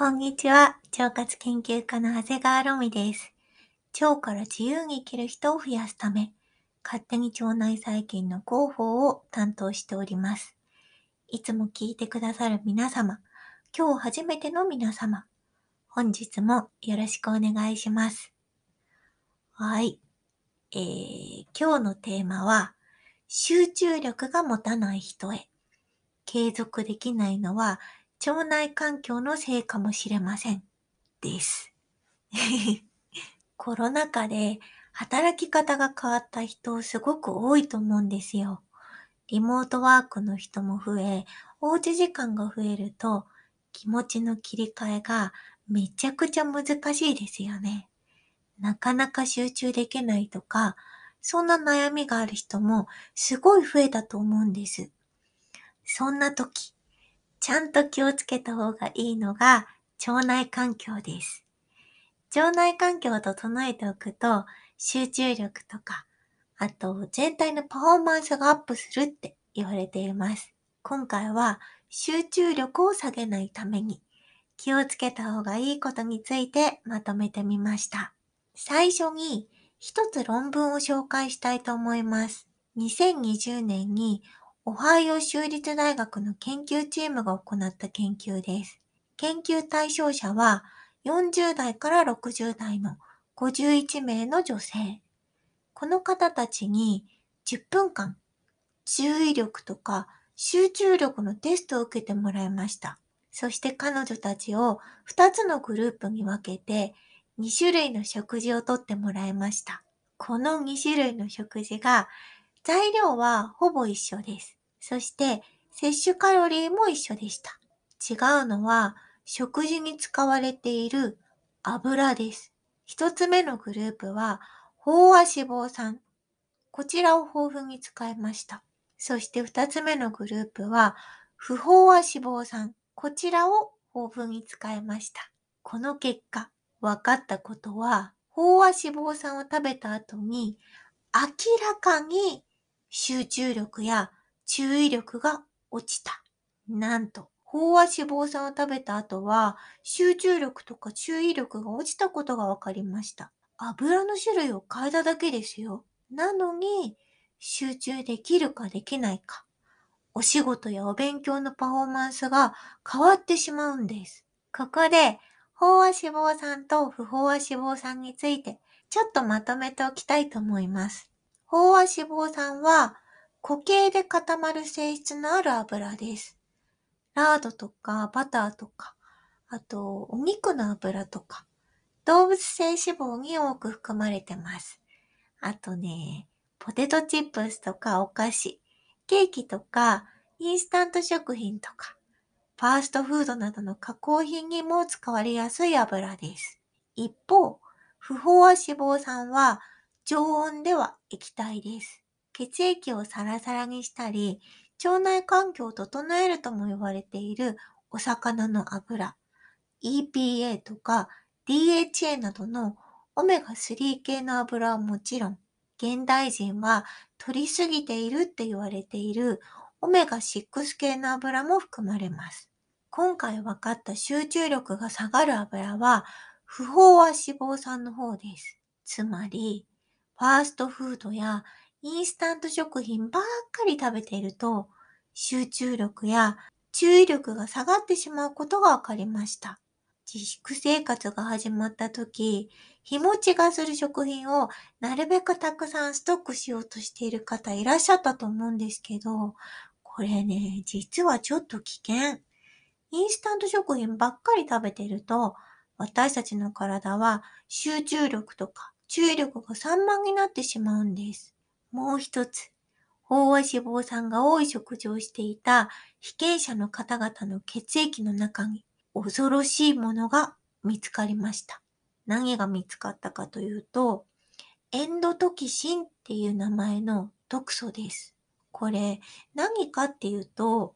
こんにちは。腸活研究家の長谷川ロミです。腸から自由に生きる人を増やすため、勝手に腸内細菌の広報を担当しております。いつも聞いてくださる皆様、今日初めての皆様、本日もよろしくお願いします。はい。えー、今日のテーマは、集中力が持たない人へ。継続できないのは腸内環境のせいかもしれません。です。コロナ禍で働き方が変わった人すごく多いと思うんですよ。リモートワークの人も増え、おうち時間が増えると気持ちの切り替えがめちゃくちゃ難しいですよね。なかなか集中できないとか、そんな悩みがある人もすごい増えたと思うんです。そんな時、ちゃんと気をつけた方がいいのが腸内環境です。腸内環境を整えておくと集中力とか、あと全体のパフォーマンスがアップするって言われています。今回は集中力を下げないために気をつけた方がいいことについてまとめてみました。最初に一つ論文を紹介したいと思います。2020年にオハイオ州立大学の研究チームが行った研究です。研究対象者は40代から60代の51名の女性。この方たちに10分間注意力とか集中力のテストを受けてもらいました。そして彼女たちを2つのグループに分けて2種類の食事をとってもらいました。この2種類の食事が材料はほぼ一緒です。そして摂取カロリーも一緒でした。違うのは食事に使われている油です。一つ目のグループは飽和脂肪酸。こちらを豊富に使いました。そして二つ目のグループは不飽和脂肪酸。こちらを豊富に使いました。この結果、分かったことは、飽和脂肪酸を食べた後に明らかに集中力や注意力が落ちた。なんと、飽和脂肪酸を食べた後は、集中力とか注意力が落ちたことが分かりました。油の種類を変えただけですよ。なのに、集中できるかできないか。お仕事やお勉強のパフォーマンスが変わってしまうんです。ここで、飽和脂肪酸と不飽和脂肪酸について、ちょっとまとめておきたいと思います。飽和脂肪酸は、固形で固まる性質のある油です。ラードとかバターとか、あとお肉の油とか、動物性脂肪に多く含まれてます。あとね、ポテトチップスとかお菓子、ケーキとか、インスタント食品とか、ファーストフードなどの加工品にも使われやすい油です。一方、不飽和脂肪酸は常温では液体です。血液をサラサラにしたり、腸内環境を整えるとも言われているお魚の油、EPA とか DHA などのオメガ3系の油はもちろん、現代人は取りすぎているって言われているオメガ6系の油も含まれます。今回分かった集中力が下がる油は不飽和脂肪酸の方です。つまり、ファーストフードやインスタント食品ばっかり食べていると、集中力や注意力が下がってしまうことが分かりました。自粛生活が始まった時、日持ちがする食品をなるべくたくさんストックしようとしている方いらっしゃったと思うんですけど、これね、実はちょっと危険。インスタント食品ばっかり食べてると、私たちの体は集中力とか注意力が散漫になってしまうんです。もう一つ、飽和脂肪酸が多い食事をしていた被験者の方々の血液の中に恐ろしいものが見つかりました。何が見つかったかというと、エンドトキシンっていう名前の毒素です。これ何かっていうと、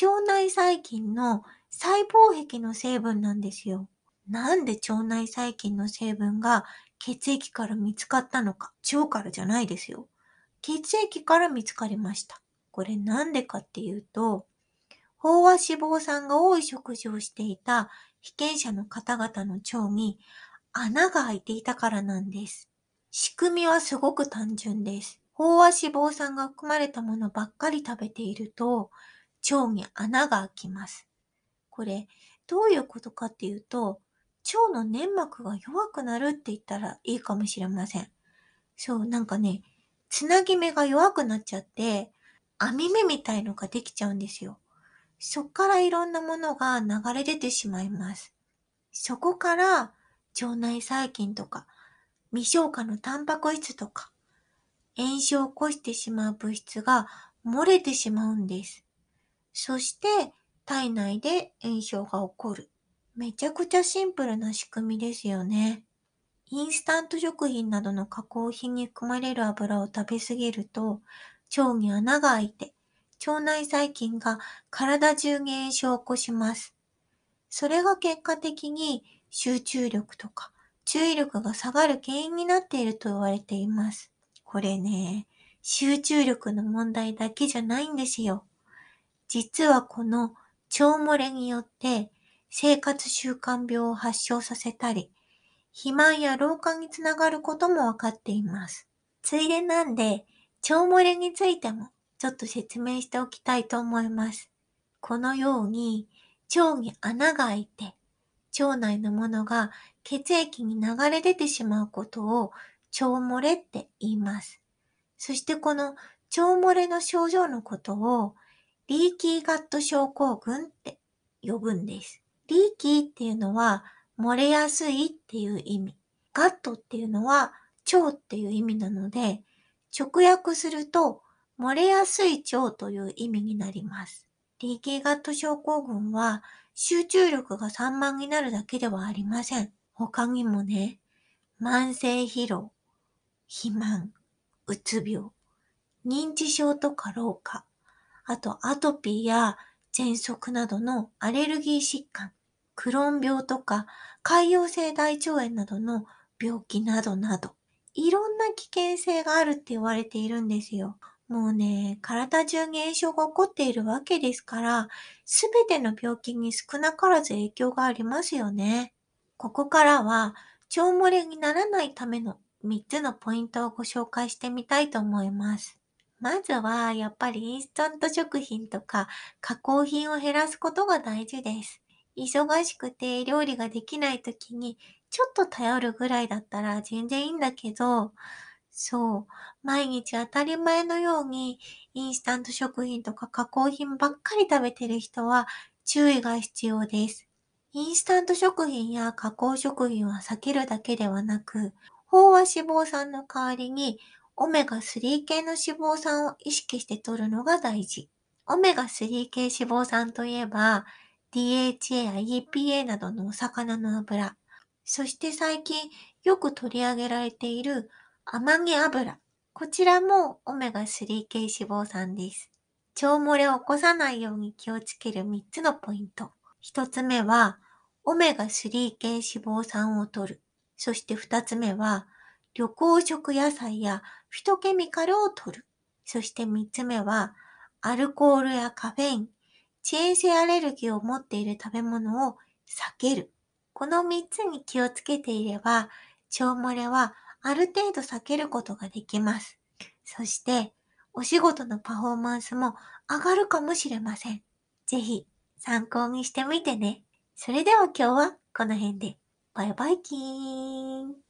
腸内細菌の細胞壁の成分なんですよ。なんで腸内細菌の成分が血液から見つかったのか。腸からじゃないですよ。血液から見つかりました。これなんでかっていうと、飽和脂肪酸が多い食事をしていた被験者の方々の腸に穴が開いていたからなんです。仕組みはすごく単純です。飽和脂肪酸が含まれたものばっかり食べていると、腸に穴が開きます。これ、どういうことかっていうと、腸の粘膜が弱くなるって言ったらいいかもしれません。そう、なんかね、つなぎ目が弱くなっちゃって、網目みたいのができちゃうんですよ。そっからいろんなものが流れ出てしまいます。そこから腸内細菌とか未消化のタンパク質とか炎症を起こしてしまう物質が漏れてしまうんです。そして体内で炎症が起こる。めちゃくちゃシンプルな仕組みですよね。インスタント食品などの加工品に含まれる油を食べ過ぎると腸に穴が開いて腸内細菌が体中に炎症を起こします。それが結果的に集中力とか注意力が下がる原因になっていると言われています。これね、集中力の問題だけじゃないんですよ。実はこの腸漏れによって生活習慣病を発症させたり、肥満や老化につながることもわかっています。ついでなんで、腸漏れについてもちょっと説明しておきたいと思います。このように腸に穴が開いて腸内のものが血液に流れ出てしまうことを腸漏れって言います。そしてこの腸漏れの症状のことをリーキーガット症候群って呼ぶんです。リーキーっていうのは漏れやすいっていう意味。ガットっていうのは腸っていう意味なので、直訳すると漏れやすい腸という意味になります。リーキーガット症候群は集中力が散漫になるだけではありません。他にもね、慢性疲労、肥満、うつ病、認知症とか老化、あとアトピーや喘息などのアレルギー疾患、クロン病とか潰瘍性大腸炎などの病気などなど、いろんな危険性があるって言われているんですよ。もうね、体中に炎症が起こっているわけですから、すべての病気に少なからず影響がありますよね。ここからは、腸漏れにならないための3つのポイントをご紹介してみたいと思います。まずは、やっぱりインスタント食品とか加工品を減らすことが大事です。忙しくて料理ができない時にちょっと頼るぐらいだったら全然いいんだけど、そう。毎日当たり前のようにインスタント食品とか加工品ばっかり食べてる人は注意が必要です。インスタント食品や加工食品は避けるだけではなく、飽和脂肪酸の代わりにオメガ3系の脂肪酸を意識して摂るのが大事。オメガ3系脂肪酸といえば DHA や EPA などのお魚の油、そして最近よく取り上げられている甘木油。こちらもオメガ3系脂肪酸です。腸漏れを起こさないように気をつける3つのポイント。1つ目は、オメガ3系脂肪酸を摂る。そして2つ目は、緑黄色野菜やフィトケミカルを摂る。そして3つ目は、アルコールやカフェイン、遅延性アレルギーを持っている食べ物を避ける。この3つに気をつけていれば、腸漏れはある程度避けることができます。そして、お仕事のパフォーマンスも上がるかもしれません。ぜひ参考にしてみてね。それでは今日はこの辺で。バイバイキーン。